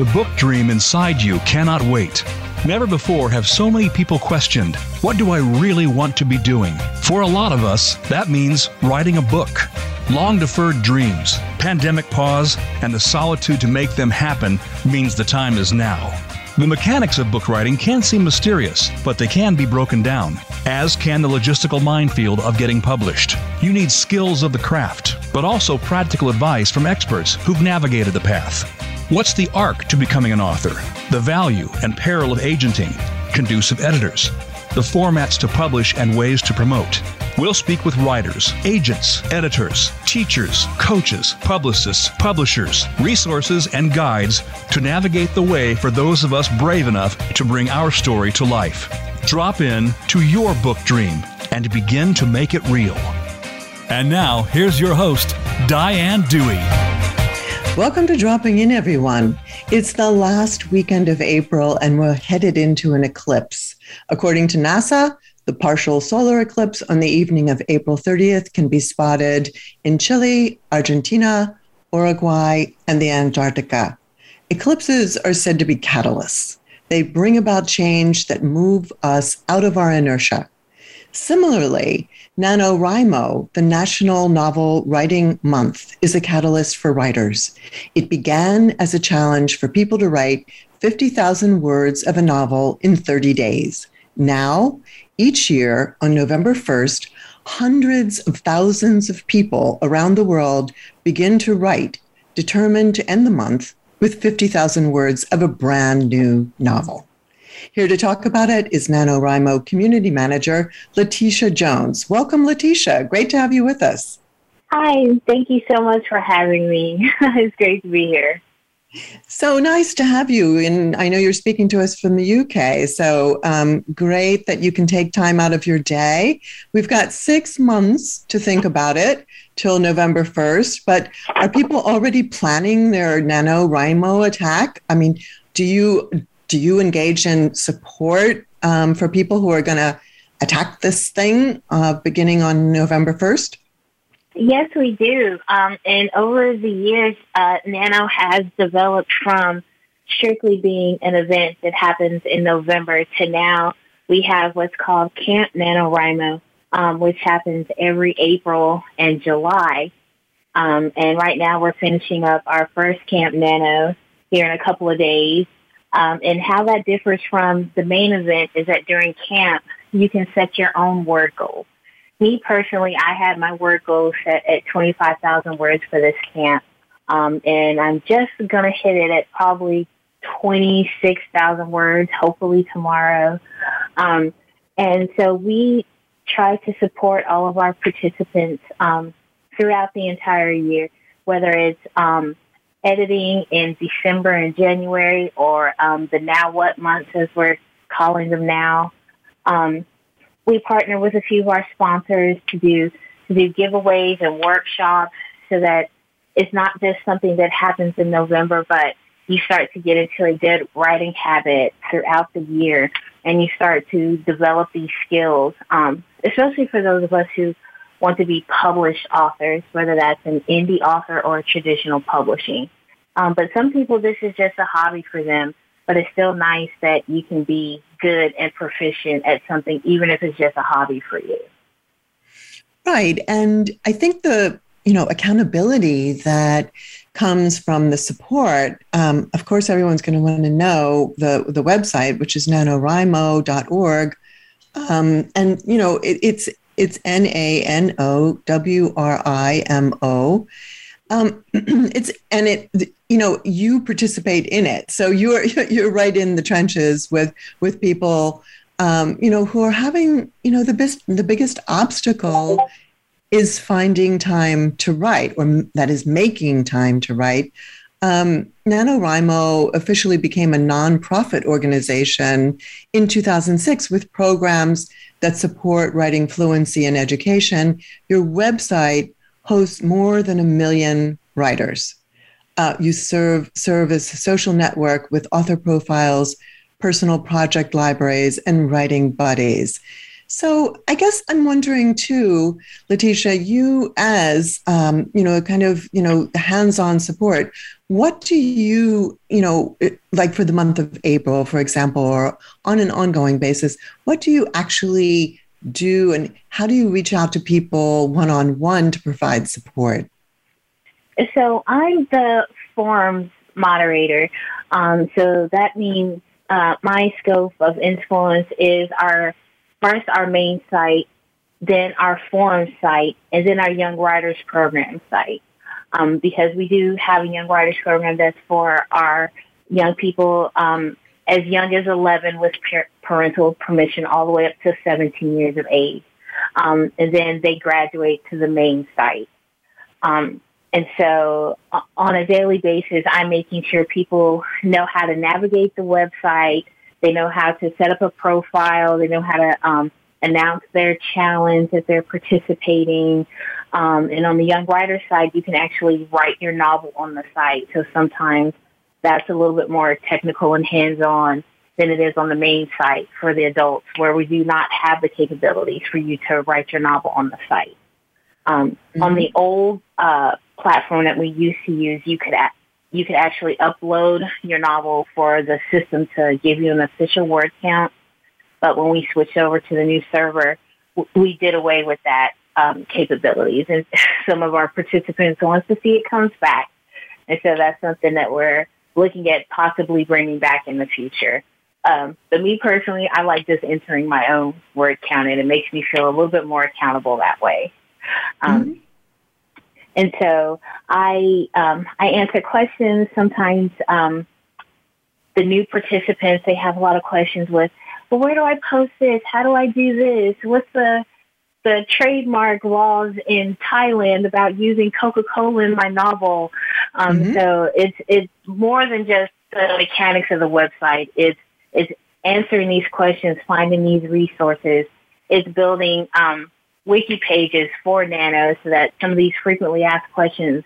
The book dream inside you cannot wait. Never before have so many people questioned, what do I really want to be doing? For a lot of us, that means writing a book. Long deferred dreams, pandemic pause, and the solitude to make them happen means the time is now. The mechanics of book writing can seem mysterious, but they can be broken down, as can the logistical minefield of getting published. You need skills of the craft, but also practical advice from experts who've navigated the path. What's the arc to becoming an author? The value and peril of agenting, conducive editors, the formats to publish and ways to promote. We'll speak with writers, agents, editors, teachers, coaches, publicists, publishers, resources, and guides to navigate the way for those of us brave enough to bring our story to life. Drop in to your book dream and begin to make it real. And now, here's your host, Diane Dewey. Welcome to Dropping In, everyone. It's the last weekend of April, and we're headed into an eclipse. According to NASA, the partial solar eclipse on the evening of April 30th can be spotted in Chile, Argentina, Uruguay, and the Antarctica. Eclipses are said to be catalysts. They bring about change that move us out of our inertia. Similarly, NaNoWriMo, the National Novel Writing Month, is a catalyst for writers. It began as a challenge for people to write 50,000 words of a novel in 30 days. Now, each year on November 1st, hundreds of thousands of people around the world begin to write, determined to end the month with 50,000 words of a brand new novel. Here to talk about it is NaNoWriMo Community Manager, Letitia Jones. Welcome, Letitia. Great to have you with us. Hi, thank you so much for having me. it's great to be here. So nice to have you. And I know you're speaking to us from the UK. So um, great that you can take time out of your day. We've got six months to think about it till November 1st. But are people already planning their NaNoWriMo attack? I mean, do you do you engage in support um, for people who are going to attack this thing uh, beginning on November 1st? Yes, we do. Um, and over the years, uh, Nano has developed from strictly being an event that happens in November to now we have what's called Camp NaNoWriMo, um, which happens every April and July. Um, and right now we're finishing up our first Camp Nano here in a couple of days. Um, and how that differs from the main event is that during camp, you can set your own word goal. Me personally, I had my word goal set at 25,000 words for this camp. Um, and I'm just going to hit it at probably 26,000 words, hopefully tomorrow. Um, and so we try to support all of our participants um, throughout the entire year, whether it's um, editing in December and January or um, the Now What months as we're calling them now. Um, we partner with a few of our sponsors to do to do giveaways and workshops so that it's not just something that happens in November, but you start to get into a good writing habit throughout the year and you start to develop these skills, um, especially for those of us who want to be published authors, whether that's an indie author or traditional publishing. Um, but some people, this is just a hobby for them, but it's still nice that you can be good and proficient at something, even if it's just a hobby for you. Right. And I think the, you know, accountability that comes from the support. Um, of course, everyone's going to want to know the, the website, which is nanowrimo.org. Um, and, you know, it, it's it's N A N O W R I M O. Um, it's and it you know you participate in it, so you're you're right in the trenches with with people um, you know who are having you know the best the biggest obstacle is finding time to write, or that is making time to write. Um, NaNoWriMo officially became a nonprofit organization in 2006 with programs that support writing fluency and education. Your website hosts more than a million writers. Uh, you serve serve as a social network with author profiles, personal project libraries, and writing buddies. So I guess I'm wondering too, Letitia, you as um, you know, kind of you know, hands-on support. What do you you know, like for the month of April, for example, or on an ongoing basis? What do you actually do, and how do you reach out to people one-on-one to provide support? So I'm the forums moderator. Um, so that means uh, my scope of influence is our first our main site, then our forum site, and then our Young Writers Program site. Um, because we do have a Young Writers Program that's for our young people um, as young as 11 with parental permission all the way up to 17 years of age. Um, and then they graduate to the main site. Um, and so uh, on a daily basis, I'm making sure people know how to navigate the website. They know how to set up a profile. They know how to um, announce their challenge that they're participating. Um, and on the young writer side, you can actually write your novel on the site. So sometimes that's a little bit more technical and hands-on than it is on the main site for the adults, where we do not have the capabilities for you to write your novel on the site. Um, mm-hmm. On the old uh, platform that we used to use, you could you could actually upload your novel for the system to give you an official word count. But when we switched over to the new server, we did away with that um, capabilities, and some of our participants wants to see it comes back, and so that's something that we're looking at possibly bringing back in the future. Um, but me personally, I like just entering my own word count, and it makes me feel a little bit more accountable that way. Um, mm-hmm. And so I um, I answer questions. Sometimes um, the new participants they have a lot of questions with, well, where do I post this? How do I do this? What's the the trademark laws in Thailand about using Coca-Cola in my novel? Um, mm-hmm. So it's it's more than just the mechanics of the website. It's it's answering these questions, finding these resources. It's building um, wiki pages for Nano so that some of these frequently asked questions,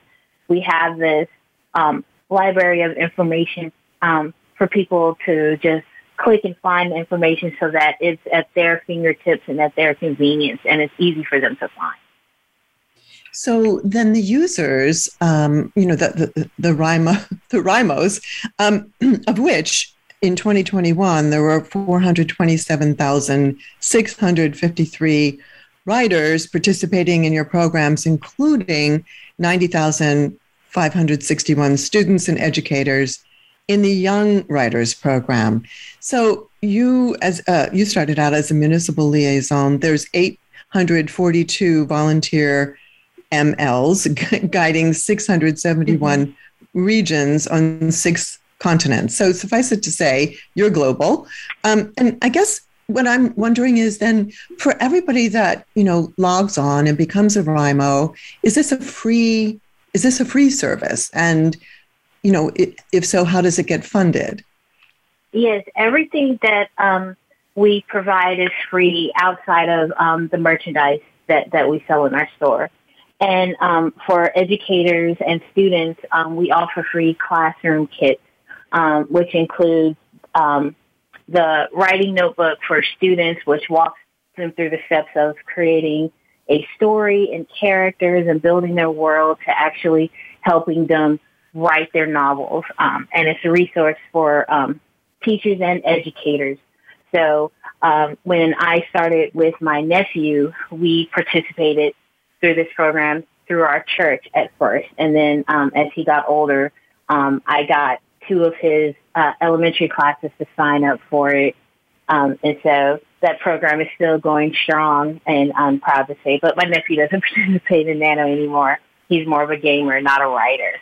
we have this um, library of information um, for people to just click and find information so that it's at their fingertips and at their convenience and it's easy for them to find. So then the users, um, you know, the, the, the, Wrimo, the Wrimos, um, of which in 2021 there were 427,653 writers participating in your programs, including 90,561 students and educators in the Young Writers Program. So you, as uh, you started out as a municipal liaison, there's 842 volunteer MLs guiding 671 mm-hmm. regions on six continents. So suffice it to say, you're global. Um, and I guess what I'm wondering is then for everybody that you know logs on and becomes a Wrimo, is this a free is this a free service? And you know, if so, how does it get funded? Yes, everything that um, we provide is free outside of um, the merchandise that that we sell in our store. And um, for educators and students, um, we offer free classroom kits, um, which includes um, the writing notebook for students, which walks them through the steps of creating a story and characters and building their world to actually helping them write their novels. Um, and it's a resource for um, teachers and educators. So um, when I started with my nephew, we participated through this program through our church at first. And then um, as he got older, um, I got two of his uh, elementary classes to sign up for it. Um, and so that program is still going strong, and I'm proud to say. But my nephew doesn't participate in Nano anymore. He's more of a gamer, not a writer.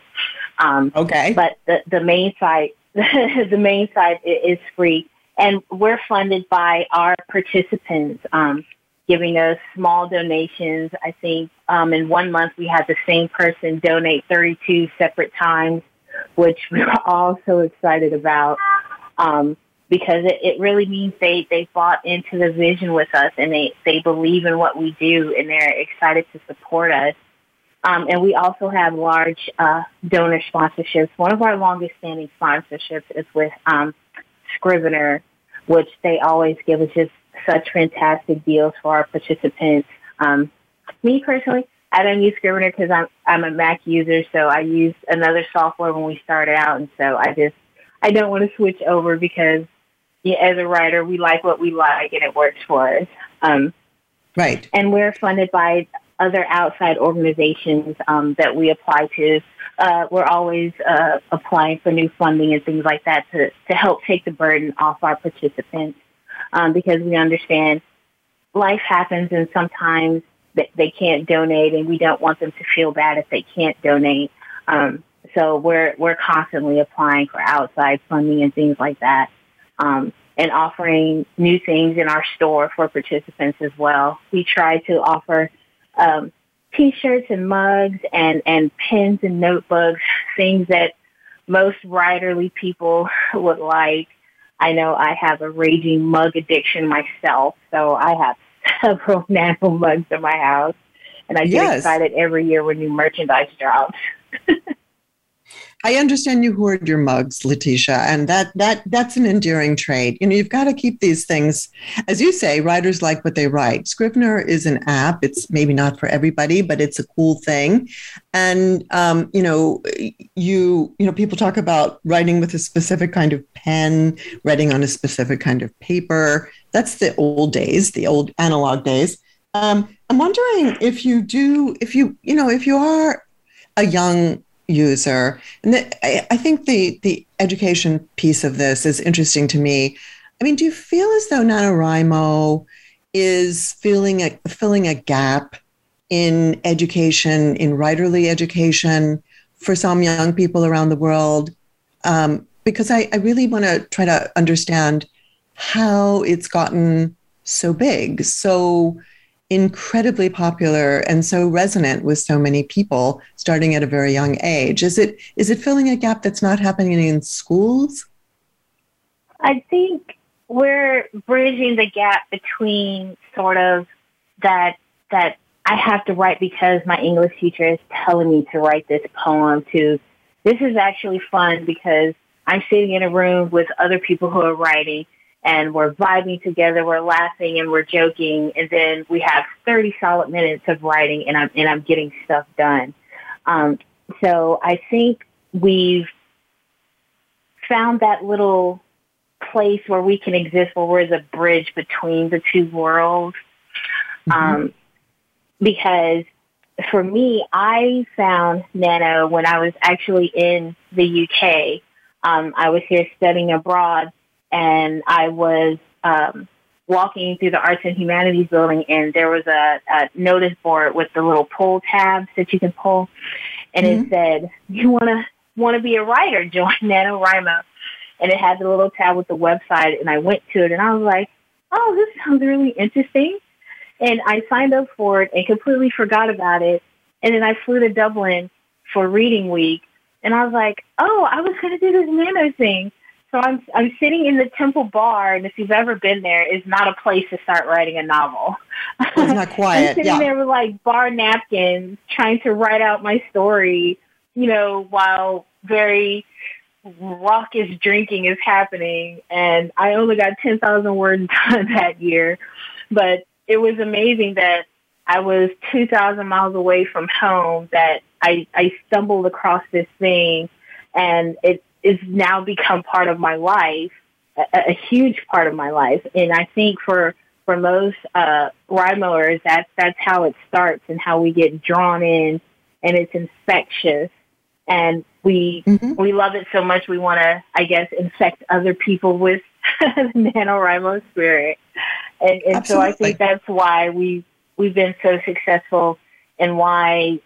Um, okay. But the the main site, the main site is free, and we're funded by our participants. Um, giving us small donations. I think um, in one month we had the same person donate 32 separate times which we're all so excited about um, because it, it really means they, they bought into the vision with us and they, they believe in what we do and they're excited to support us. Um, and we also have large uh, donor sponsorships. One of our longest standing sponsorships is with um, Scrivener, which they always give us just such fantastic deals for our participants. Um, me personally, I don't use Scrivener because I'm I'm a Mac user, so I use another software when we started out, and so I just I don't want to switch over because yeah, as a writer, we like what we like and it works for us. Um, right. And we're funded by other outside organizations um, that we apply to. Uh, we're always uh, applying for new funding and things like that to, to help take the burden off our participants um, because we understand life happens and sometimes they, they can't donate and we don't want them to feel bad if they can't donate. Um, so we're we're constantly applying for outside funding and things like that, um, and offering new things in our store for participants as well. We try to offer um, t-shirts and mugs and and pens and notebooks, things that most writerly people would like. I know I have a raging mug addiction myself, so I have several nano mugs in my house, and I get yes. excited every year when new merchandise drops. I understand you hoard your mugs, Letitia, and that that that's an enduring trait. You know, you've got to keep these things, as you say, writers like what they write. Scrivener is an app. It's maybe not for everybody, but it's a cool thing. And um, you know, you you know, people talk about writing with a specific kind of pen, writing on a specific kind of paper. That's the old days, the old analog days. Um, I'm wondering if you do, if you you know, if you are a young user. And the, I, I think the the education piece of this is interesting to me. I mean, do you feel as though NaNoWriMo is filling a filling a gap in education, in writerly education for some young people around the world? Um, because I, I really want to try to understand how it's gotten so big, so incredibly popular and so resonant with so many people starting at a very young age. Is it is it filling a gap that's not happening in schools? I think we're bridging the gap between sort of that that i have to write because my english teacher is telling me to write this poem to this is actually fun because i'm sitting in a room with other people who are writing and we're vibing together, we're laughing and we're joking, and then we have 30 solid minutes of writing and I'm, and I'm getting stuff done. Um, so I think we've found that little place where we can exist where we're the bridge between the two worlds. Mm-hmm. Um, because for me, I found Nano when I was actually in the UK. Um, I was here studying abroad and I was um, walking through the Arts and Humanities building, and there was a, a notice board with the little pull tabs that you can pull, and mm-hmm. it said, "You want to want to be a writer? Join NaNoWriMo." And it had the little tab with the website, and I went to it, and I was like, "Oh, this sounds really interesting." And I signed up for it and completely forgot about it. And then I flew to Dublin for reading week, and I was like, "Oh, I was going to do this nano thing." So I'm I'm sitting in the Temple Bar, and if you've ever been there, is not a place to start writing a novel. Oh, it's not quiet. I'm sitting yeah. there with like bar napkins, trying to write out my story, you know, while very raucous drinking is happening, and I only got ten thousand words done that year, but it was amazing that I was two thousand miles away from home. That I I stumbled across this thing, and it is now become part of my life, a, a huge part of my life. And I think for for most uh, Rimoers, that's that's how it starts and how we get drawn in, and it's infectious. And we mm-hmm. we love it so much we want to, I guess, infect other people with the NaNoWriMo spirit. And, and so I think that's why we we've been so successful and why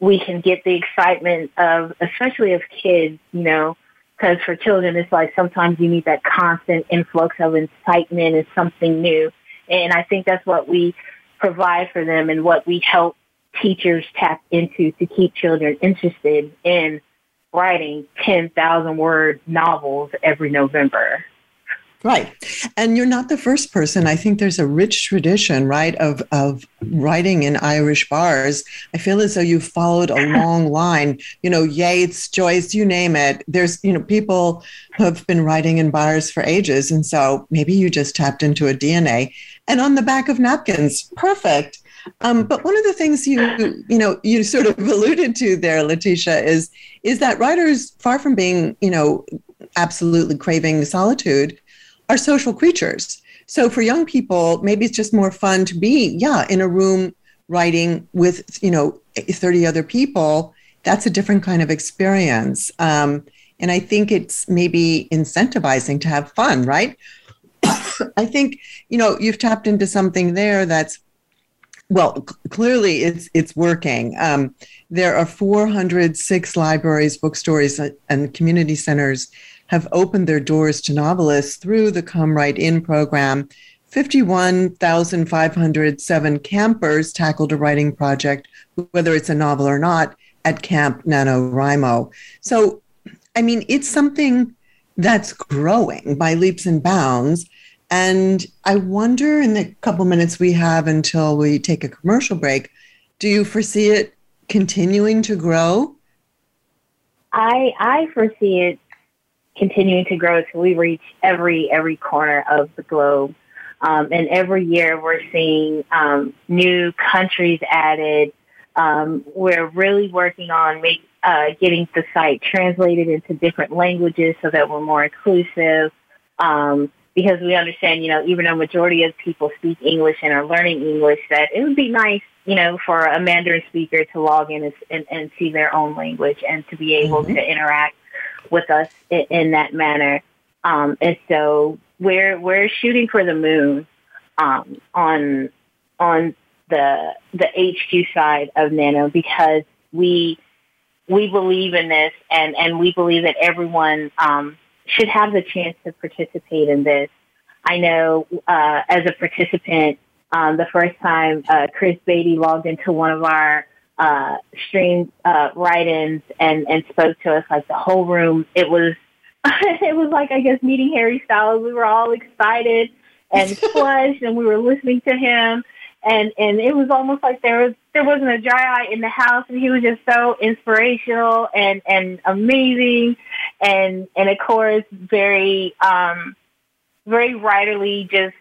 we can get the excitement of, especially of kids, you know, because for children, it's like sometimes you need that constant influx of incitement and something new. And I think that's what we provide for them and what we help teachers tap into to keep children interested in writing 10,000 word novels every November. Right. And you're not the first person. I think there's a rich tradition, right, of, of writing in Irish bars. I feel as though you've followed a long line, you know, Yeats, Joyce, you name it. There's, you know, people who have been writing in bars for ages. And so maybe you just tapped into a DNA. And on the back of napkins, perfect. Um, but one of the things you you know you sort of alluded to there, Letitia, is is that writers, far from being you know absolutely craving solitude, are social creatures. So for young people, maybe it's just more fun to be, yeah, in a room writing with, you know, 30 other people. That's a different kind of experience. Um, and I think it's maybe incentivizing to have fun, right? I think, you know, you've tapped into something there that's well, clearly it's it's working. Um, there are 406 libraries, bookstores, and community centers have opened their doors to novelists through the Come Write In program. 51,507 campers tackled a writing project, whether it's a novel or not, at Camp NaNoWriMo. So, I mean, it's something that's growing by leaps and bounds. And I wonder in the couple minutes we have until we take a commercial break, do you foresee it continuing to grow? I I foresee it continuing to grow until we reach every every corner of the globe. Um, and every year we're seeing um, new countries added. Um, we're really working on make, uh, getting the site translated into different languages so that we're more inclusive. Um, because we understand, you know, even a majority of people speak English and are learning English, that it would be nice, you know, for a Mandarin speaker to log in and, and, and see their own language and to be able mm-hmm. to interact with us in, in that manner. Um, and so we're we're shooting for the moon um, on on the the HQ side of Nano because we we believe in this and and we believe that everyone um, should have the chance to participate in this. I know uh, as a participant, um, the first time uh, Chris Baty logged into one of our uh, stream uh, write-ins and, and spoke to us, like the whole room, it was it was like I guess meeting Harry Styles. We were all excited and flushed, and we were listening to him, and and it was almost like there was there wasn't a dry eye in the house, and he was just so inspirational and and amazing. And and of course very um very writerly just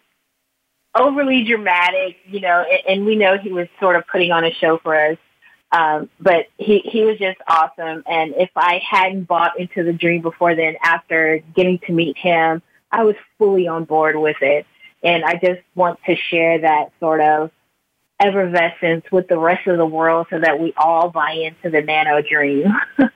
overly dramatic you know and, and we know he was sort of putting on a show for us um but he he was just awesome and if i hadn't bought into the dream before then after getting to meet him i was fully on board with it and i just want to share that sort of effervescence with the rest of the world so that we all buy into the nano dream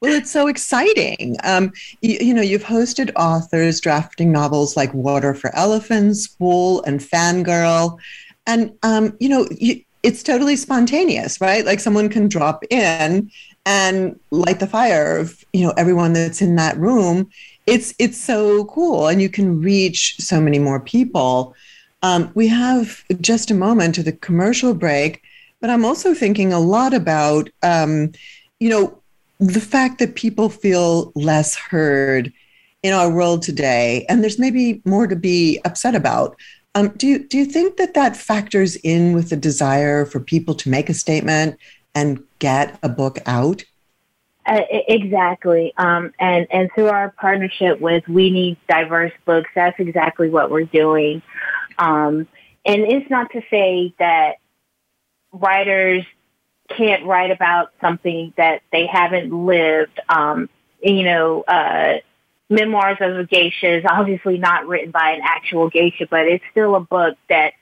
Well, it's so exciting. Um, you, you, know, you've hosted authors drafting novels like Water for Elephants, Wool, and Fangirl. And, um, you know, you, it's totally spontaneous, right? Like someone can drop in and light the fire of, you know, everyone that's in that room. It's, it's so cool. And you can reach so many more people. Um, we have just a moment to the commercial break, but I'm also thinking a lot about, um, you know, the fact that people feel less heard in our world today, and there's maybe more to be upset about. Um, do you do you think that that factors in with the desire for people to make a statement and get a book out? Uh, exactly, um, and and through our partnership with We Need Diverse Books, that's exactly what we're doing. Um, and it's not to say that writers can't write about something that they haven't lived. Um, you know, uh, Memoirs of a Geisha is obviously not written by an actual geisha, but it's still a book that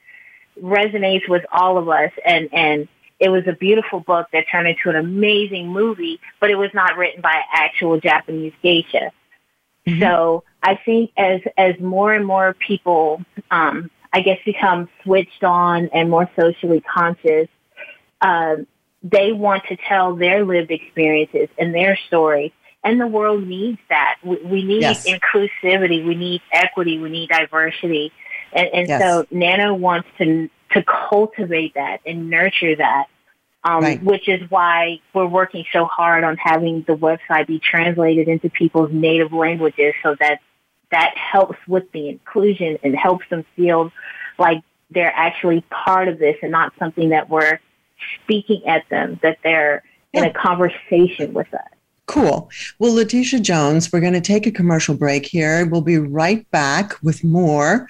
resonates with all of us. And, and it was a beautiful book that turned into an amazing movie, but it was not written by an actual Japanese geisha. Mm-hmm. So I think as, as more and more people, um, I guess become switched on and more socially conscious, uh, they want to tell their lived experiences and their stories. And the world needs that. We, we need yes. inclusivity. We need equity. We need diversity. And, and yes. so Nano wants to, to cultivate that and nurture that. Um, right. which is why we're working so hard on having the website be translated into people's native languages so that that helps with the inclusion and helps them feel like they're actually part of this and not something that we're speaking at them, that they're yeah. in a conversation with us. Cool. Well, Letitia Jones, we're going to take a commercial break here. We'll be right back with more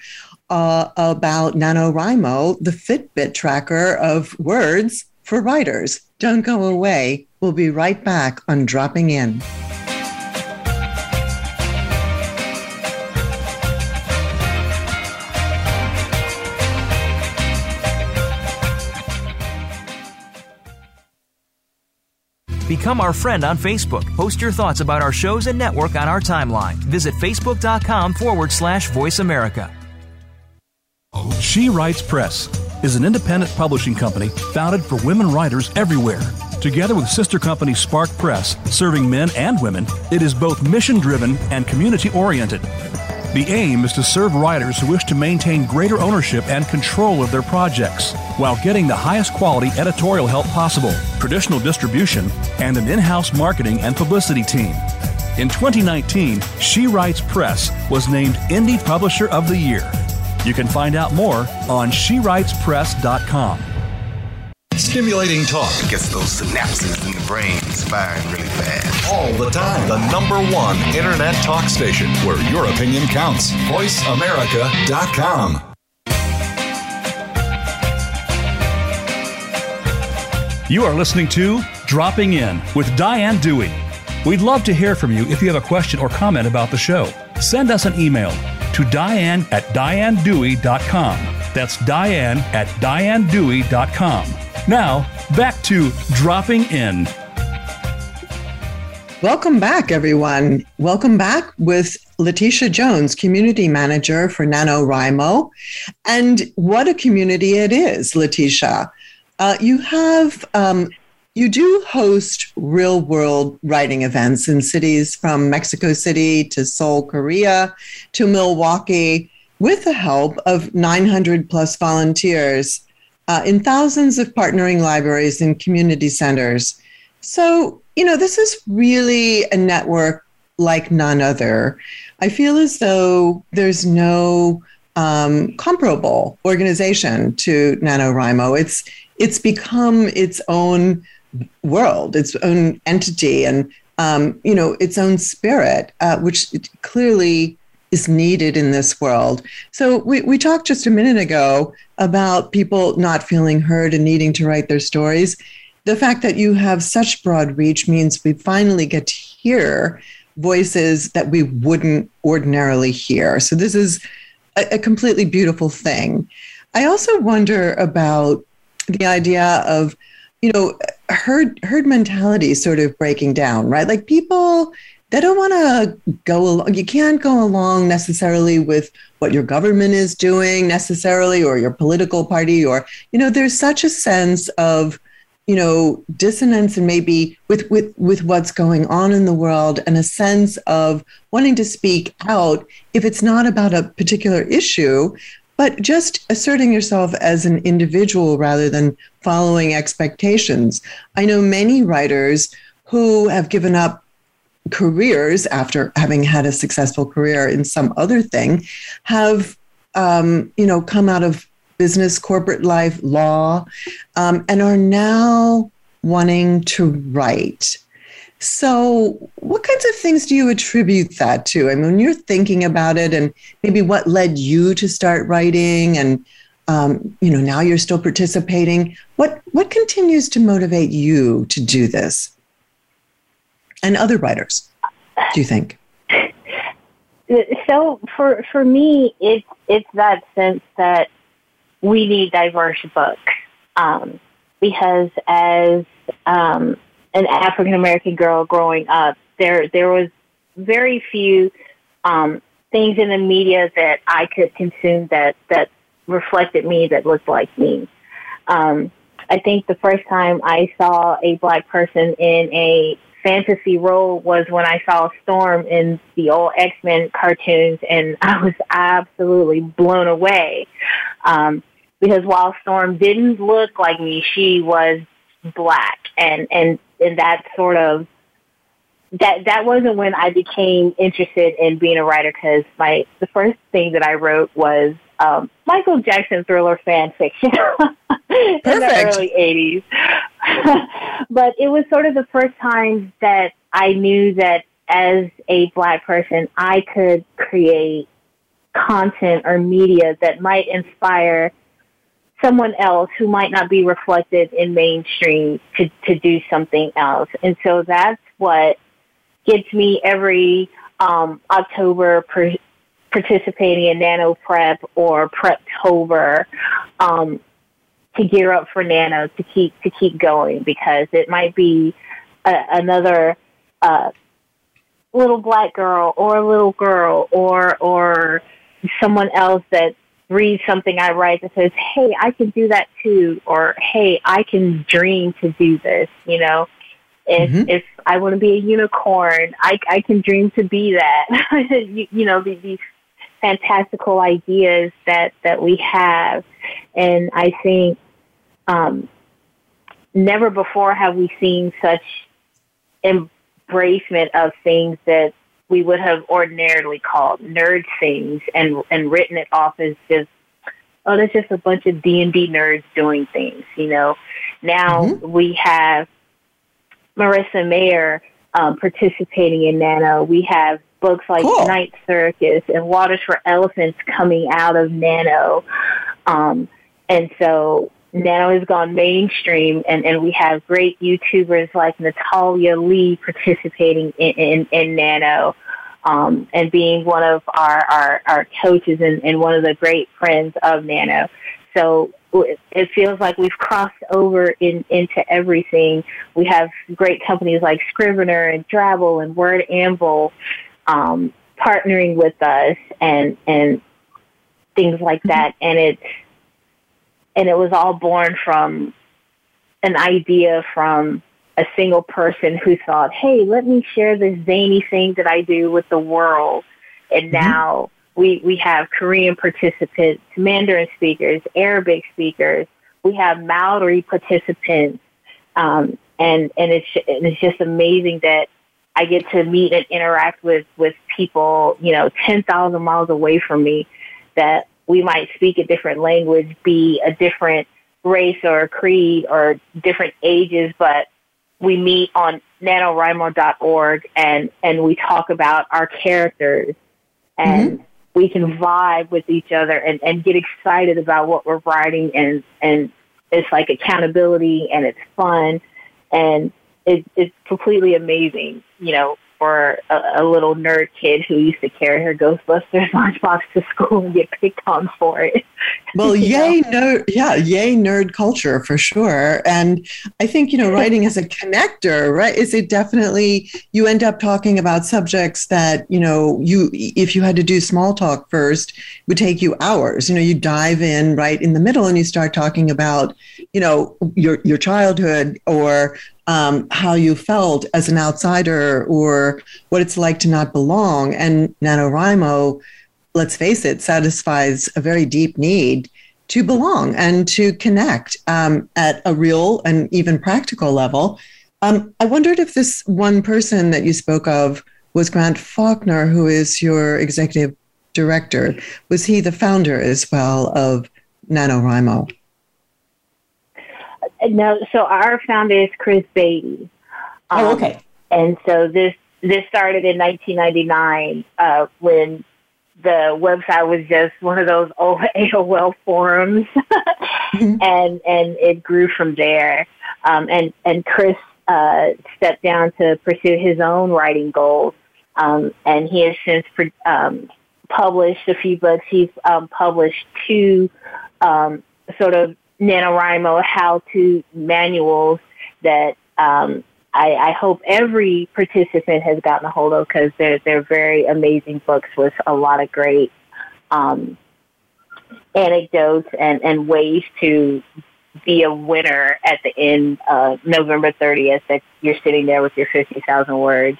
uh, about NaNoWriMo, the Fitbit tracker of words for writers. Don't go away. We'll be right back on Dropping In. Become our friend on Facebook. Post your thoughts about our shows and network on our timeline. Visit facebook.com forward slash voice America. She Writes Press is an independent publishing company founded for women writers everywhere. Together with sister company Spark Press, serving men and women, it is both mission driven and community oriented. The aim is to serve writers who wish to maintain greater ownership and control of their projects while getting the highest quality editorial help possible, traditional distribution, and an in house marketing and publicity team. In 2019, She Writes Press was named Indie Publisher of the Year. You can find out more on SheWritesPress.com. Stimulating talk gets those synapses in the brain firing really fast. All the time. The number one internet talk station where your opinion counts. VoiceAmerica.com. You are listening to Dropping In with Diane Dewey. We'd love to hear from you if you have a question or comment about the show. Send us an email to diane at dianedewey.com. That's diane at dianedewey.com. Now, back to Dropping In. Welcome back, everyone. Welcome back with Letitia Jones, Community Manager for NaNoWriMo. And what a community it is, Letitia. Uh, you have, um, you do host real world writing events in cities from Mexico City to Seoul, Korea to Milwaukee with the help of 900 plus volunteers uh, in thousands of partnering libraries and community centers. So, you know, this is really a network like none other. I feel as though there's no um, comparable organization to NaNoWriMo. It's it's become its own world, its own entity, and um, you know its own spirit, uh, which clearly is needed in this world. So we, we talked just a minute ago about people not feeling heard and needing to write their stories. The fact that you have such broad reach means we finally get to hear voices that we wouldn't ordinarily hear. So this is a, a completely beautiful thing. I also wonder about the idea of, you know, herd herd mentality sort of breaking down, right? Like people they don't want to go along. You can't go along necessarily with what your government is doing necessarily, or your political party, or you know, there's such a sense of you know dissonance and maybe with with with what's going on in the world and a sense of wanting to speak out if it's not about a particular issue but just asserting yourself as an individual rather than following expectations. I know many writers who have given up careers after having had a successful career in some other thing have um, you know come out of business corporate life law um, and are now wanting to write so what kinds of things do you attribute that to? I mean you're thinking about it and maybe what led you to start writing and um, you know now you're still participating what what continues to motivate you to do this? And other writers, do you think? So for for me, it's it's that sense that we need diverse books. Um, because as um, an African American girl growing up, there there was very few um, things in the media that I could consume that that reflected me that looked like me. Um, I think the first time I saw a black person in a fantasy role was when I saw Storm in the old X Men cartoons, and I was absolutely blown away. Um, because while Storm didn't look like me, she was black, and and and that sort of that that wasn't when I became interested in being a writer because my the first thing that I wrote was um, Michael Jackson thriller fan fiction. In the early '80s. but it was sort of the first time that I knew that as a black person, I could create content or media that might inspire someone else who might not be reflected in mainstream to, to do something else. And so that's what gets me every um, October per, participating in Nano Prep or Preptober um, to gear up for Nano to keep to keep going because it might be a, another uh, little black girl or a little girl or or someone else that reads something I write that says, "Hey, I can do that too," or "Hey, I can dream to do this," you know. If mm-hmm. if I want to be a unicorn, I I can dream to be that. you, you know these, these fantastical ideas that that we have, and I think um, never before have we seen such embracement of things that we would have ordinarily called nerd things and and written it off as just oh that's just a bunch of D and D nerds doing things, you know. Now mm-hmm. we have Marissa Meyer um, participating in Nano. We have books like cool. Night Circus and Waters for Elephants coming out of Nano. Um, and so Nano has gone mainstream and, and we have great YouTubers like Natalia Leigh participating in, in, in Nano. Um, and being one of our, our, our coaches and, and one of the great friends of Nano. So it feels like we've crossed over in, into everything. We have great companies like Scrivener and Drabble and World Anvil um, partnering with us and and things like that. And it's and it was all born from an idea from a single person who thought, "Hey, let me share this zany thing that I do with the world." And mm-hmm. now we, we have Korean participants, Mandarin speakers, Arabic speakers. We have Maori participants. Um, and, and it's, and it's just amazing that I get to meet and interact with, with people, you know, 10,000 miles away from me that we might speak a different language, be a different race or creed or different ages, but we meet on nanowrimo.org and, and we talk about our characters. And mm-hmm. we can vibe with each other and, and get excited about what we're writing and, and it's like accountability and it's fun and it, it's completely amazing, you know, for a, a little nerd kid who used to carry her Ghostbusters lunchbox to school and get picked on for it. Well, yay nerd, yeah, yay nerd culture for sure. And I think you know, writing as a connector, right? Is it definitely you end up talking about subjects that you know you if you had to do small talk first would take you hours. You know, you dive in right in the middle and you start talking about you know your your childhood or um, how you felt as an outsider or what it's like to not belong. And NaNoWriMo, let's face it, satisfies a very deep need to belong and to connect um, at a real and even practical level. Um, I wondered if this one person that you spoke of was Grant Faulkner, who is your executive director. Was he the founder as well of NaNoWriMo? No, so our founder is Chris Baty. Um, oh, okay. And so this this started in 1999 uh, when the website was just one of those old AOL forums, mm-hmm. and and it grew from there. Um, and and Chris uh, stepped down to pursue his own writing goals, um, and he has since um, published a few books. He's um, published two um, sort of NaNoWriMo how-to manuals that um, I, I, hope every participant has gotten a hold of because they're, they're very amazing books with a lot of great um, anecdotes and, and ways to be a winner at the end of November 30th that you're sitting there with your 50,000 words.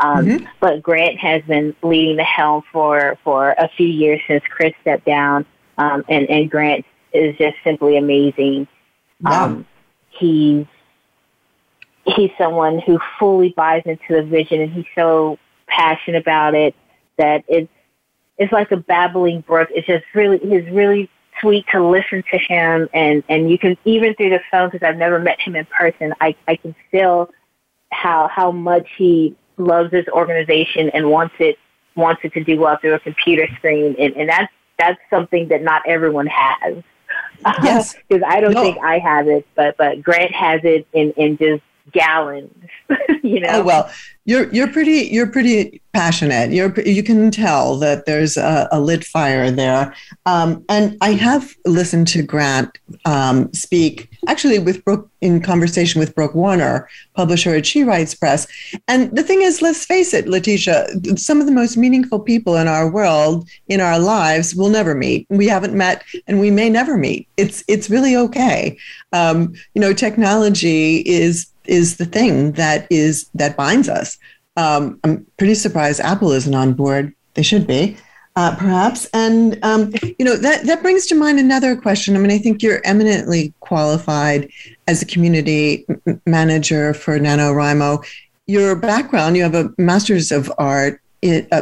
Um, mm-hmm. But Grant has been leading the helm for, for a few years since Chris stepped down. Um, and, and Grant is just simply amazing. Yeah. Um, he's he's someone who fully buys into the vision and he's so passionate about it that it's it's like a babbling brook. It's just really he's really sweet to listen to him and and you can even through the phone because I've never met him in person. I I can feel how how much he loves his organization and wants it wants it to do well through a computer screen and, and that's that's something that not everyone has. Yes. Because I don't No. think I have it, but but Grant has it in in just gallons. you know. Oh well, you're you're pretty you're pretty passionate. You're you can tell that there's a, a lit fire there. Um, and I have listened to Grant um, speak actually with Brooke in conversation with Brooke Warner, publisher at She Writes Press. And the thing is, let's face it, Letitia, some of the most meaningful people in our world, in our lives, will never meet. We haven't met, and we may never meet. It's it's really okay. Um, you know, technology is is the thing that is that binds us. Um, I'm pretty surprised Apple isn't on board. They should be, uh, perhaps. And um, you know that that brings to mind another question. I mean, I think you're eminently qualified as a community m- manager for NaNoWriMo. Your background, you have a master's of art,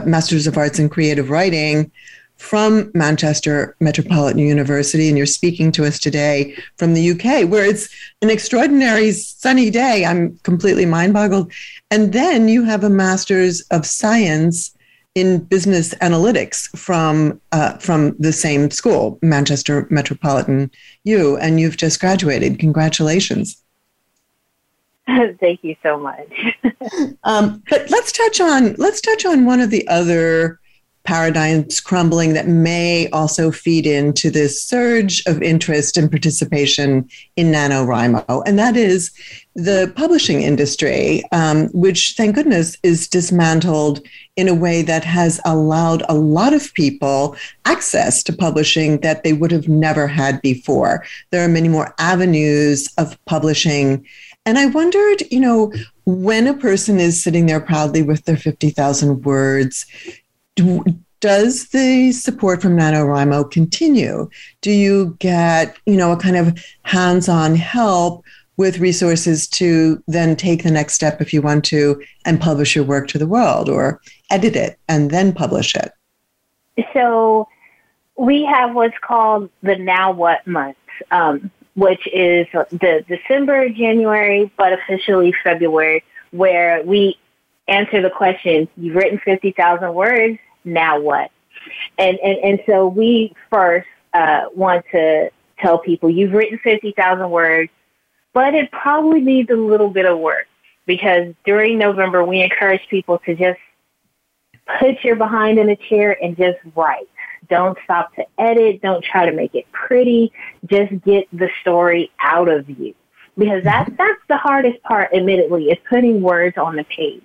master's of arts in creative writing from Manchester Metropolitan University, and you're speaking to us today from the UK, where it's an extraordinary sunny day. I'm completely mind boggled. And then you have a master's of science in business analytics from uh, from the same school, Manchester Metropolitan U, and you've just graduated. Congratulations. Thank you so much. Um, but let's touch on let's touch on one of the other paradigms crumbling that may also feed into this surge of interest and participation in NaNoWriMo, and that is the publishing industry, um, which, thank goodness, is dismantled in a way that has allowed a lot of people access to publishing that they would have never had before. There are many more avenues of publishing. And I wondered, you know, when a person is sitting there proudly with their 50,000 words, do, does the support from NaNoWriMo continue? Do you get, you know, a kind of hands-on help with resources to then take the next step if you want to and publish your work to the world or edit it and then publish it? So we have what's called the Now What month, um, which is the December, January, but officially February, where we answer the question, you've written 50,000 words, now what? And, and, and so we first uh, want to tell people, you've written 50,000 words, but it probably needs a little bit of work because during November, we encourage people to just put your behind in a chair and just write. Don't stop to edit. Don't try to make it pretty. Just get the story out of you. Because that's, that's the hardest part, admittedly, is putting words on the page.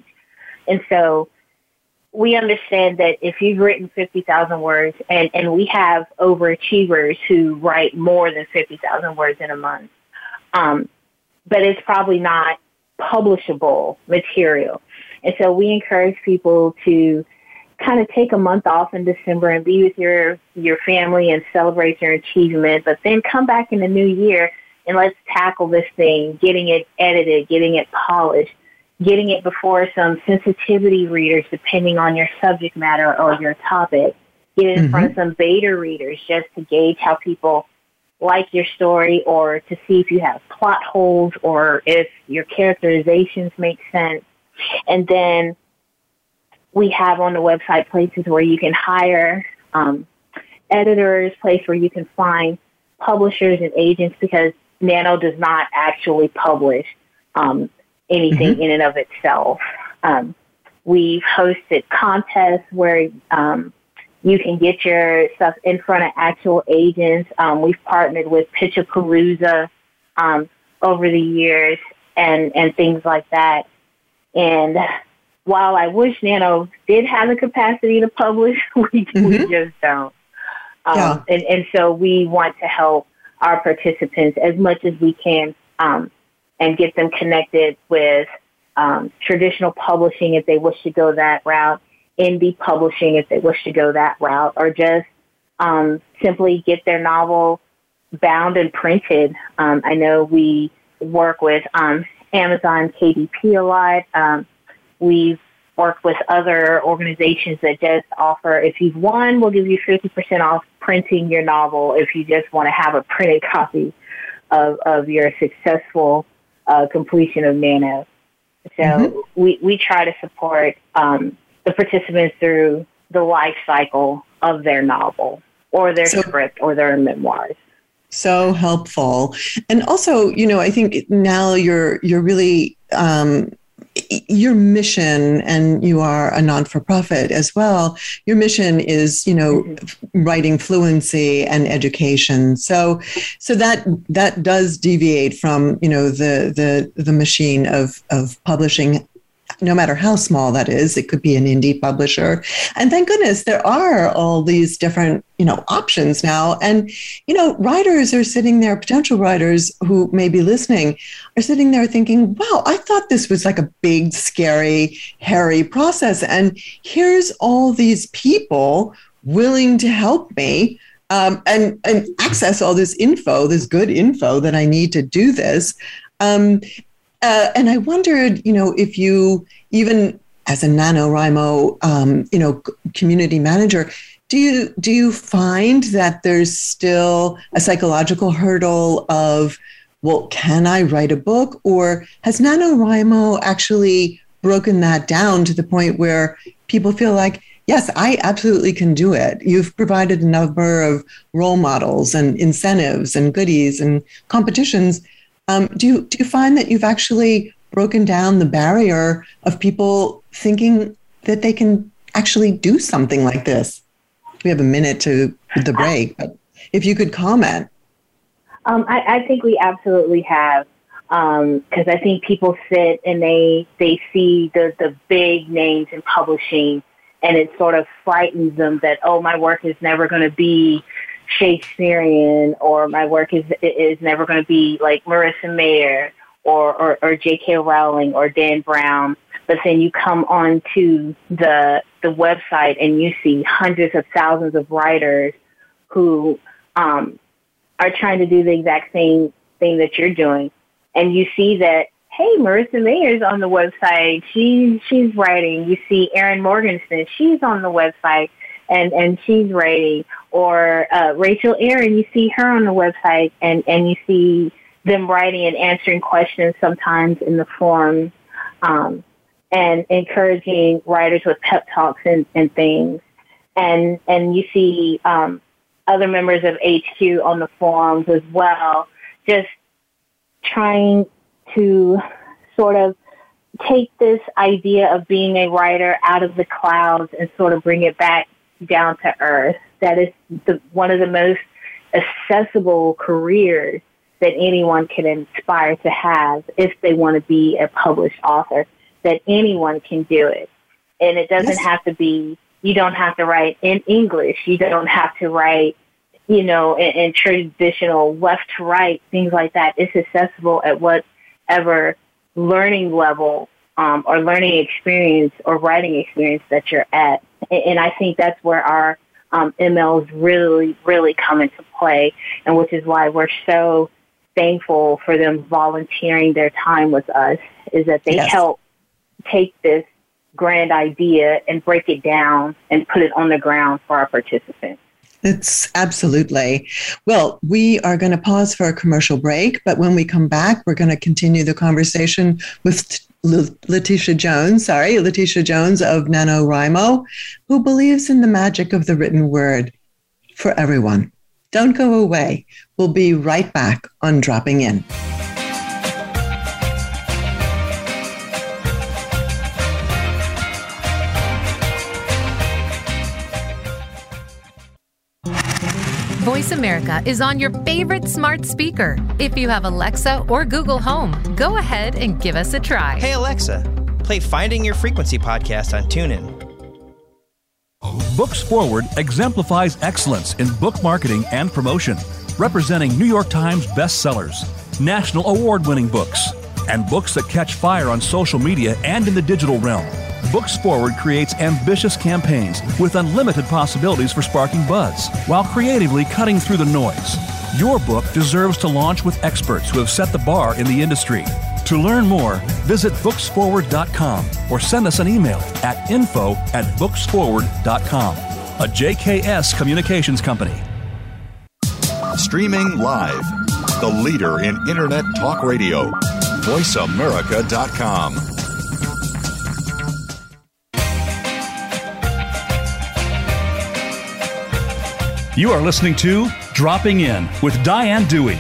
And so we understand that if you've written 50,000 words and, and we have overachievers who write more than 50,000 words in a month, um, but it's probably not publishable material. And so we encourage people to kind of take a month off in December and be with your, your family and celebrate your achievement, but then come back in the new year and let's tackle this thing, getting it edited, getting it polished, getting it before some sensitivity readers depending on your subject matter or your topic, get it in mm-hmm. front of some beta readers just to gauge how people like your story or to see if you have plot holes or if your characterizations make sense. And then we have on the website places where you can hire um, editors, place where you can find publishers and agents because Nano does not actually publish um, anything mm-hmm. in and of itself. Um, we've hosted contests where um, you can get your stuff in front of actual agents. Um, we've partnered with Pitchapalooza um, over the years and, and things like that. And while I wish Nano did have the capacity to publish, we, mm-hmm. we just don't. Um, yeah. and, and so we want to help our participants as much as we can um, and get them connected with um, traditional publishing if they wish to go that route, indie publishing if they wish to go that route, or just um, simply get their novel bound and printed. Um, I know we work with um, Amazon KDP a lot. Um, we've worked with other organizations that just offer, if you've won, we'll give you 50% off printing your novel if you just want to have a printed copy of, of your successful uh, completion of Nano. So mm-hmm. we, we try to support um, the participants through the life cycle of their novel or their so, script or their memoirs so helpful and also you know i think now you're you're really um, your mission and you are a non-for-profit as well your mission is you know mm-hmm. writing fluency and education so so that that does deviate from you know the the the machine of of publishing no matter how small that is. It could be an indie publisher. And thank goodness there are all these different, you know, options now. And, you know, writers are sitting there, potential writers who may be listening are sitting there thinking, wow, I thought this was like a big, scary, hairy process. And here's all these people willing to help me. Um, and and access all this info, this good info that I need to do this. Um, uh, and I wondered, you know, if you even as a NaNoWriMo, um, you know, community manager, do you do you find that there's still a psychological hurdle of, well, can I write a book, or has NaNoWriMo actually broken that down to the point where people feel like, yes, I absolutely can do it. You've provided a number of role models and incentives and goodies and competitions um, do you do you find that you've actually broken down the barrier of people thinking that they can actually do something like this? We have a minute to the break, but if you could comment. Um, I, I, think we absolutely have, because um, I think people sit and they they see the the big names in publishing, and it sort of frightens them that oh my work is never going to be Shakespearean or my work is is never going to be like Marissa Meyer or, or, or J.K. Rowling or Dan Brown. But then you come on to the the website and you see hundreds of thousands of writers who um, are trying to do the exact same thing that you're doing, and you see that hey, Marissa Meyer's on the website. She she's writing. You see Erin Morgenstern. She's on the website and and she's writing or uh, Rachel Aaron, you see her on the website and, and you see them writing and answering questions sometimes in the forums um, and encouraging writers with pep talks and, and things. And, and you see um, other members of HQ on the forums as well, just trying to sort of take this idea of being a writer out of the clouds and sort of bring it back down to earth that is the, one of the most accessible careers that anyone can inspire to have if they want to be a published author, that anyone can do it. And it doesn't yes. have to be, you don't have to write in English. You don't have to write, you know, in, in traditional left to right, things like that. It's accessible at whatever learning level um, or learning experience or writing experience that you're at. And, and I think that's where our um, MLs really, really come into play, and which is why we're so thankful for them volunteering their time with us, is that they yes. help take this grand idea and break it down and put it on the ground for our participants. It's absolutely. Well, we are going to pause for a commercial break, but when we come back, we're going to continue the conversation with Letitia Jones, sorry, Letitia Jones of NaNoWriMo, who believes in the magic of the written word for everyone. Don't go away. We'll be right back on Dropping In. Voice America is on your favorite smart speaker. If you have Alexa or Google Home, go ahead and give us a try. Hey, Alexa, play Finding Your Frequency podcast on TuneIn. Books Forward exemplifies excellence in book marketing and promotion, representing New York Times bestsellers, national award winning books, and books that catch fire on social media and in the digital realm. Books Forward creates ambitious campaigns with unlimited possibilities for sparking buzz while creatively cutting through the noise. Your book deserves to launch with experts who have set the bar in the industry. To learn more, visit booksforward.com or send us an email at info at booksforward.com. A JKS Communications Company. Streaming live. The leader in Internet talk radio. VoiceAmerica.com. You are listening to Dropping In with Diane Dewey.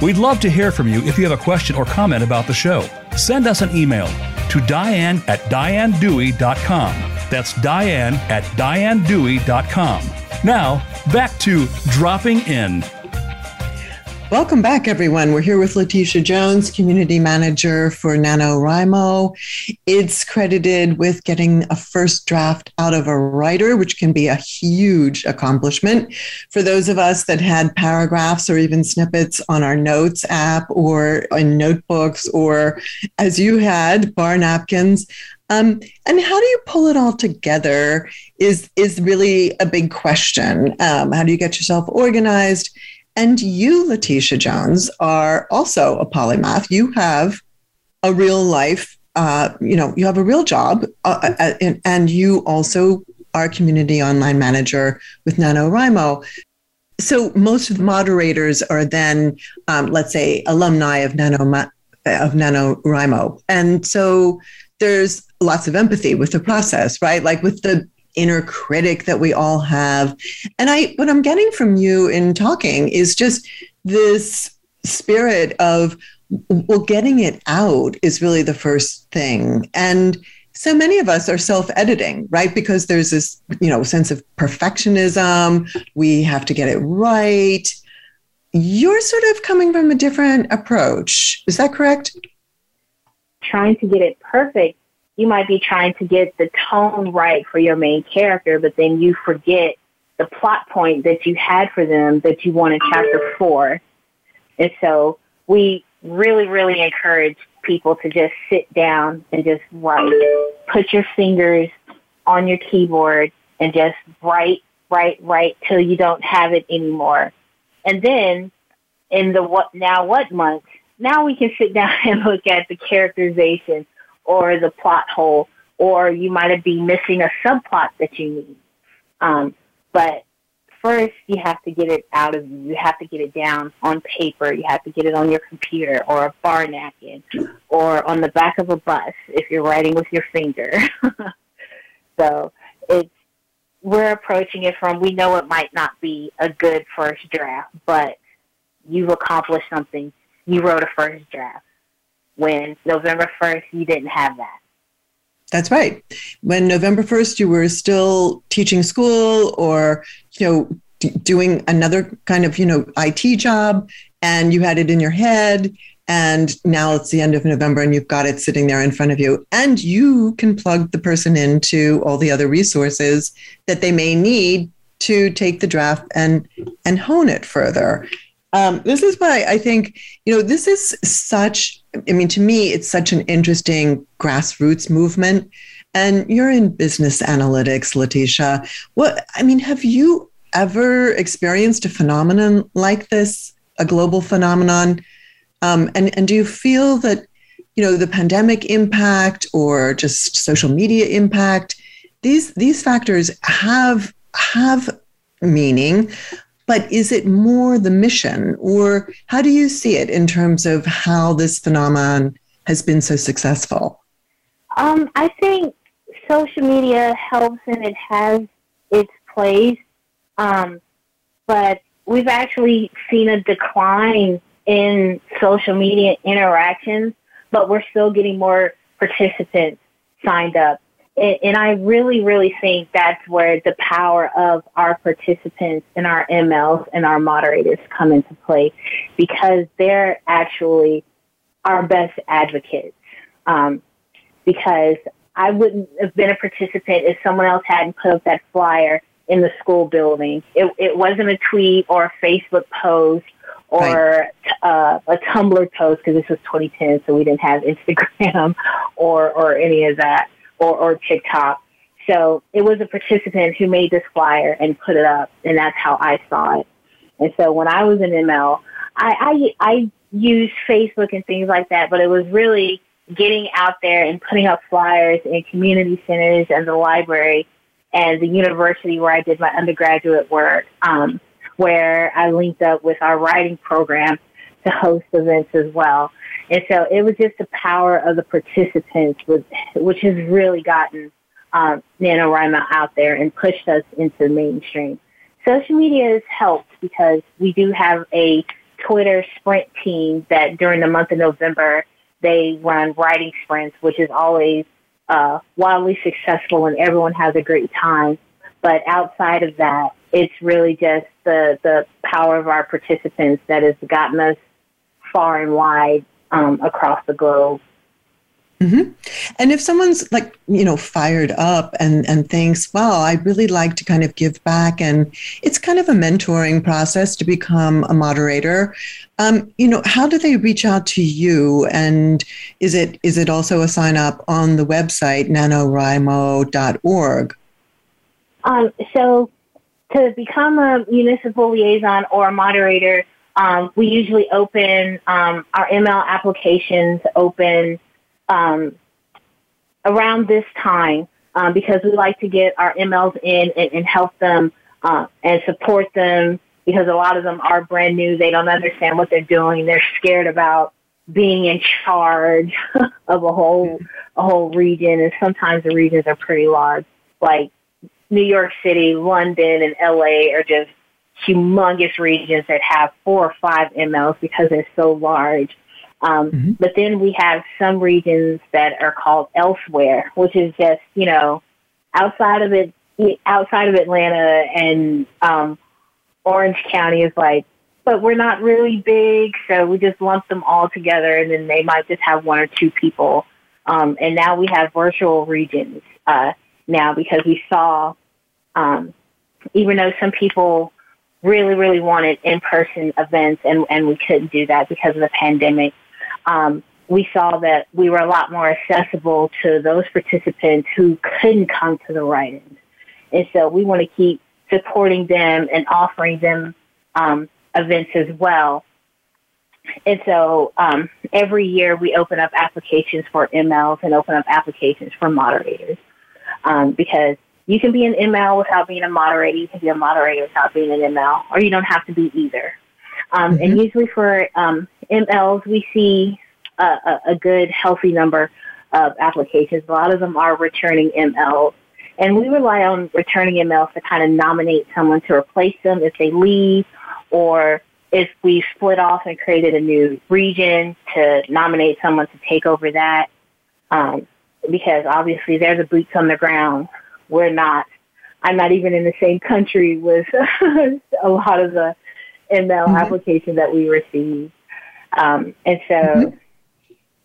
We'd love to hear from you if you have a question or comment about the show. Send us an email to diane at dianedewey.com. That's diane at dianedewey.com. Now, back to Dropping In. Welcome back, everyone. We're here with Letitia Jones, Community Manager for NaNoWriMo. It's credited with getting a first draft out of a writer, which can be a huge accomplishment. For those of us that had paragraphs or even snippets on our notes app or in notebooks, or as you had, bar napkins, um, and how do you pull it all together is is really a big question. Um, how do you get yourself organized? And you, Letitia Jones, are also a polymath. You have a real life, uh, you know, you have a real job, uh, uh, uh, and, and, you also are community online manager with NaNoWriMo. So most of the moderators are then, um, let's say, alumni of Nano of NaNoWriMo, and so there's lots of empathy with the process, right? Like with the inner critic that we all have. And I what I'm getting from you in talking is just this spirit of well getting it out is really the first thing. And so many of us are self-editing, right? Because there's this, you know, sense of perfectionism, we have to get it right. You're sort of coming from a different approach. Is that correct? Trying to get it perfect you might be trying to get the tone right for your main character, but then you forget the plot point that you had for them that you want in chapter four. And so we really, really encourage people to just sit down and just write. Put your fingers on your keyboard and just write, write, write till you don't have it anymore. And then in the what now what month, now we can sit down and look at the characterization or the plot hole, or you might be missing a subplot that you need. Um, but first, you have to get it out of you. You have to get it down on paper. You have to get it on your computer or a bar napkin or on the back of a bus if you're writing with your finger. so it's we're approaching it from we know it might not be a good first draft, but you've accomplished something. You wrote a first draft when November 1st, you didn't have that. That's right. When November 1st, you were still teaching school or, you know, d- doing another kind of, you know, IT job and you had it in your head. And now it's the end of November and you've got it sitting there in front of you. And you can plug the person into all the other resources that they may need to take the draft and and hone it further. Um, this is why I think, you know, this is such, I mean, to me, it's such an interesting grassroots movement. And you're in business analytics, Letitia. What, I mean, have you ever experienced a phenomenon like this, a global phenomenon? Um, and, and do you feel that, you know, the pandemic impact or just social media impact, these, these factors have, have meaning, but is it more the mission, or how do you see it in terms of how this phenomenon has been so successful? Um, I think social media helps and it has its place, um, but we've actually seen a decline in social media interactions, but we're still getting more participants signed up and I really, really think that's where the power of our participants and our MLs and our moderators come into play because they're actually our best advocates. Um, because I wouldn't have been a participant if someone else hadn't put up that flyer in the school building. It, it wasn't a tweet or a Facebook post or uh, a Tumblr post because this was 2010, so we didn't have Instagram or, or any of that or, or TikTok. So it was a participant who made this flyer and put it up, and that's how I saw it. And so when I was in ML, I, I, I use Facebook and things like that, but it was really getting out there and putting up flyers in community centers and the library and the university where I did my undergraduate work, um, where I linked up with our writing program to host events as well. And so it was just the power of the participants, with, which has really gotten um, NaNoWriMo out there and pushed us into the mainstream. Social media has helped because we do have a Twitter sprint team that during the month of November, they run writing sprints, which is always uh, wildly successful and everyone has a great time. But outside of that, it's really just the, the power of our participants that has gotten us far and wide um, across the globe. Mm-hmm. And if someone's like, you know, fired up and, and thinks, well, I'd really like to kind of give back, and it's kind of a mentoring process to become a moderator, um, you know, how do they reach out to you? And is it is it also a sign up on the website, nanowrimo.org? Um, so to become a municipal liaison or a moderator, um, we usually open um, our ML applications open um, around this time um, because we like to get our MLs in and, and help them uh, and support them because a lot of them are brand new. They don't understand what they're doing. They're scared about being in charge of a whole a whole region, and sometimes the regions are pretty large, like New York City, London, and LA are just humongous regions that have four or five MLs because they're so large. Um, mm-hmm. But then we have some regions that are called elsewhere, which is just you know outside of it, outside of Atlanta and um, Orange County is like, but we're not really big, so we just lump them all together, and then they might just have one or two people. Um, and now we have virtual regions uh, now because we saw, um, even though some people really, really wanted in-person events, and, and we couldn't do that because of the pandemic. Um, we saw that we were a lot more accessible to those participants who couldn't come to the write-ins. And so we want to keep supporting them and offering them um, events as well. And so um, every year we open up applications for MLs and open up applications for moderators um, because you can be an ML without being a moderator. You can be a moderator without being an ML, or you don't have to be either. Um, mm-hmm. And usually for um, MLs, we see a, a, a, good, healthy number of applications. A lot of them are returning MLs. And we rely on returning MLs to kind of nominate someone to replace them if they leave, or if we split off and created a new region to nominate someone to take over that. Um, because obviously they're the boots on the ground we're not. I'm not even in the same country with a lot of the ML mm-hmm. applications that we receive. Um, and so mm-hmm.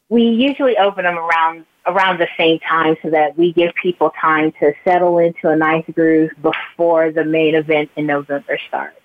we usually open them around around the same time so that we give people time to settle into a nice groove before the main event in November starts.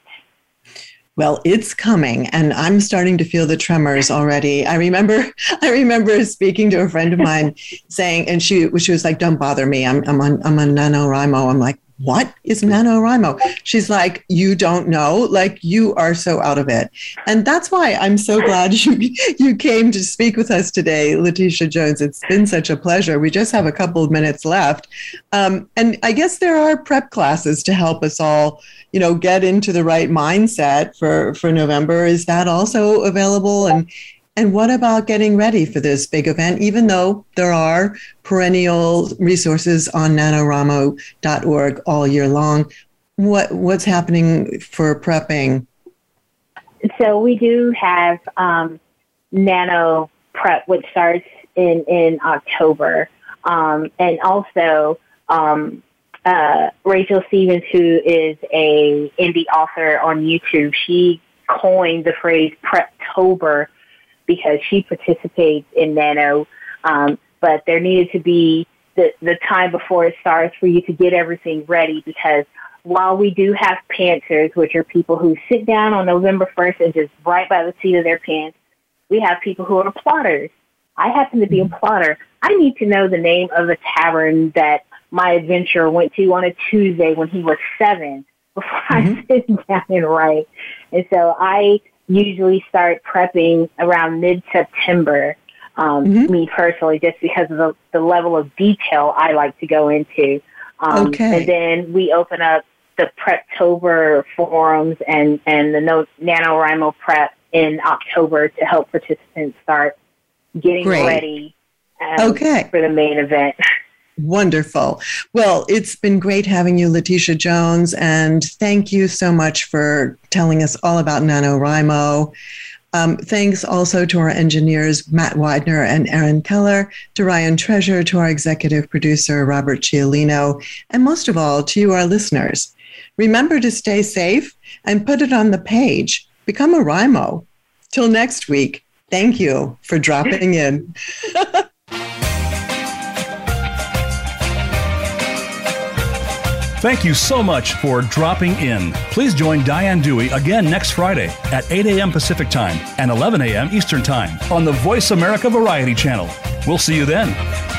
Well, it's coming, and I'm starting to feel the tremors already. I remember, I remember speaking to a friend of mine saying, and she, she was like, "Don't bother me. I'm, I'm on, I'm on NaNoWriMo." I'm like, what is NaNoWriMo? She's like, you don't know, like you are so out of it. And that's why I'm so glad you, you came to speak with us today, Letitia Jones. It's been such a pleasure. We just have a couple of minutes left. Um, and I guess there are prep classes to help us all, you know, get into the right mindset for, for November. Is that also available? And and what about getting ready for this big event, even though there are perennial resources on nanowrimo.org all year long? What, what's happening for prepping? So we do have um, Nano Prep, which starts in, in October. Um, and also um, uh, Rachel Stevens, who is a indie author on YouTube, she coined the phrase Preptober because she participates in Nano. Um, but there needed to be the, the time before it starts for you to get everything ready because while we do have pantsers, which are people who sit down on November 1st and just write by the seat of their pants, we have people who are plotters. I happen to be a mm-hmm. plotter. I need to know the name of the tavern that my adventurer went to on a Tuesday when he was seven before mm-hmm. I sit down and write. And so I usually start prepping around mid-September. Um, mm-hmm. Me personally, just because of the, the level of detail I like to go into. Um, okay. And then we open up the Preptober forums and, and the no, NaNoWriMo prep in October to help participants start getting Great. ready um, okay. for the main event. Wonderful. Well, it's been great having you, Letitia Jones, and thank you so much for telling us all about NaNoWriMo. Um, thanks also to our engineers, Matt Widener and Aaron Keller, to Ryan Treasure, to our executive producer, Robert Cialino, and most of all, to you, our listeners. Remember to stay safe and put it on the page. Become a Wrimo. Till next week, thank you for dropping in. Thank you so much for dropping in. Please join Diane Dewey again next Friday at 8 a.m. Pacific Time and 11 a.m. Eastern Time on the Voice America Variety Channel. We'll see you then.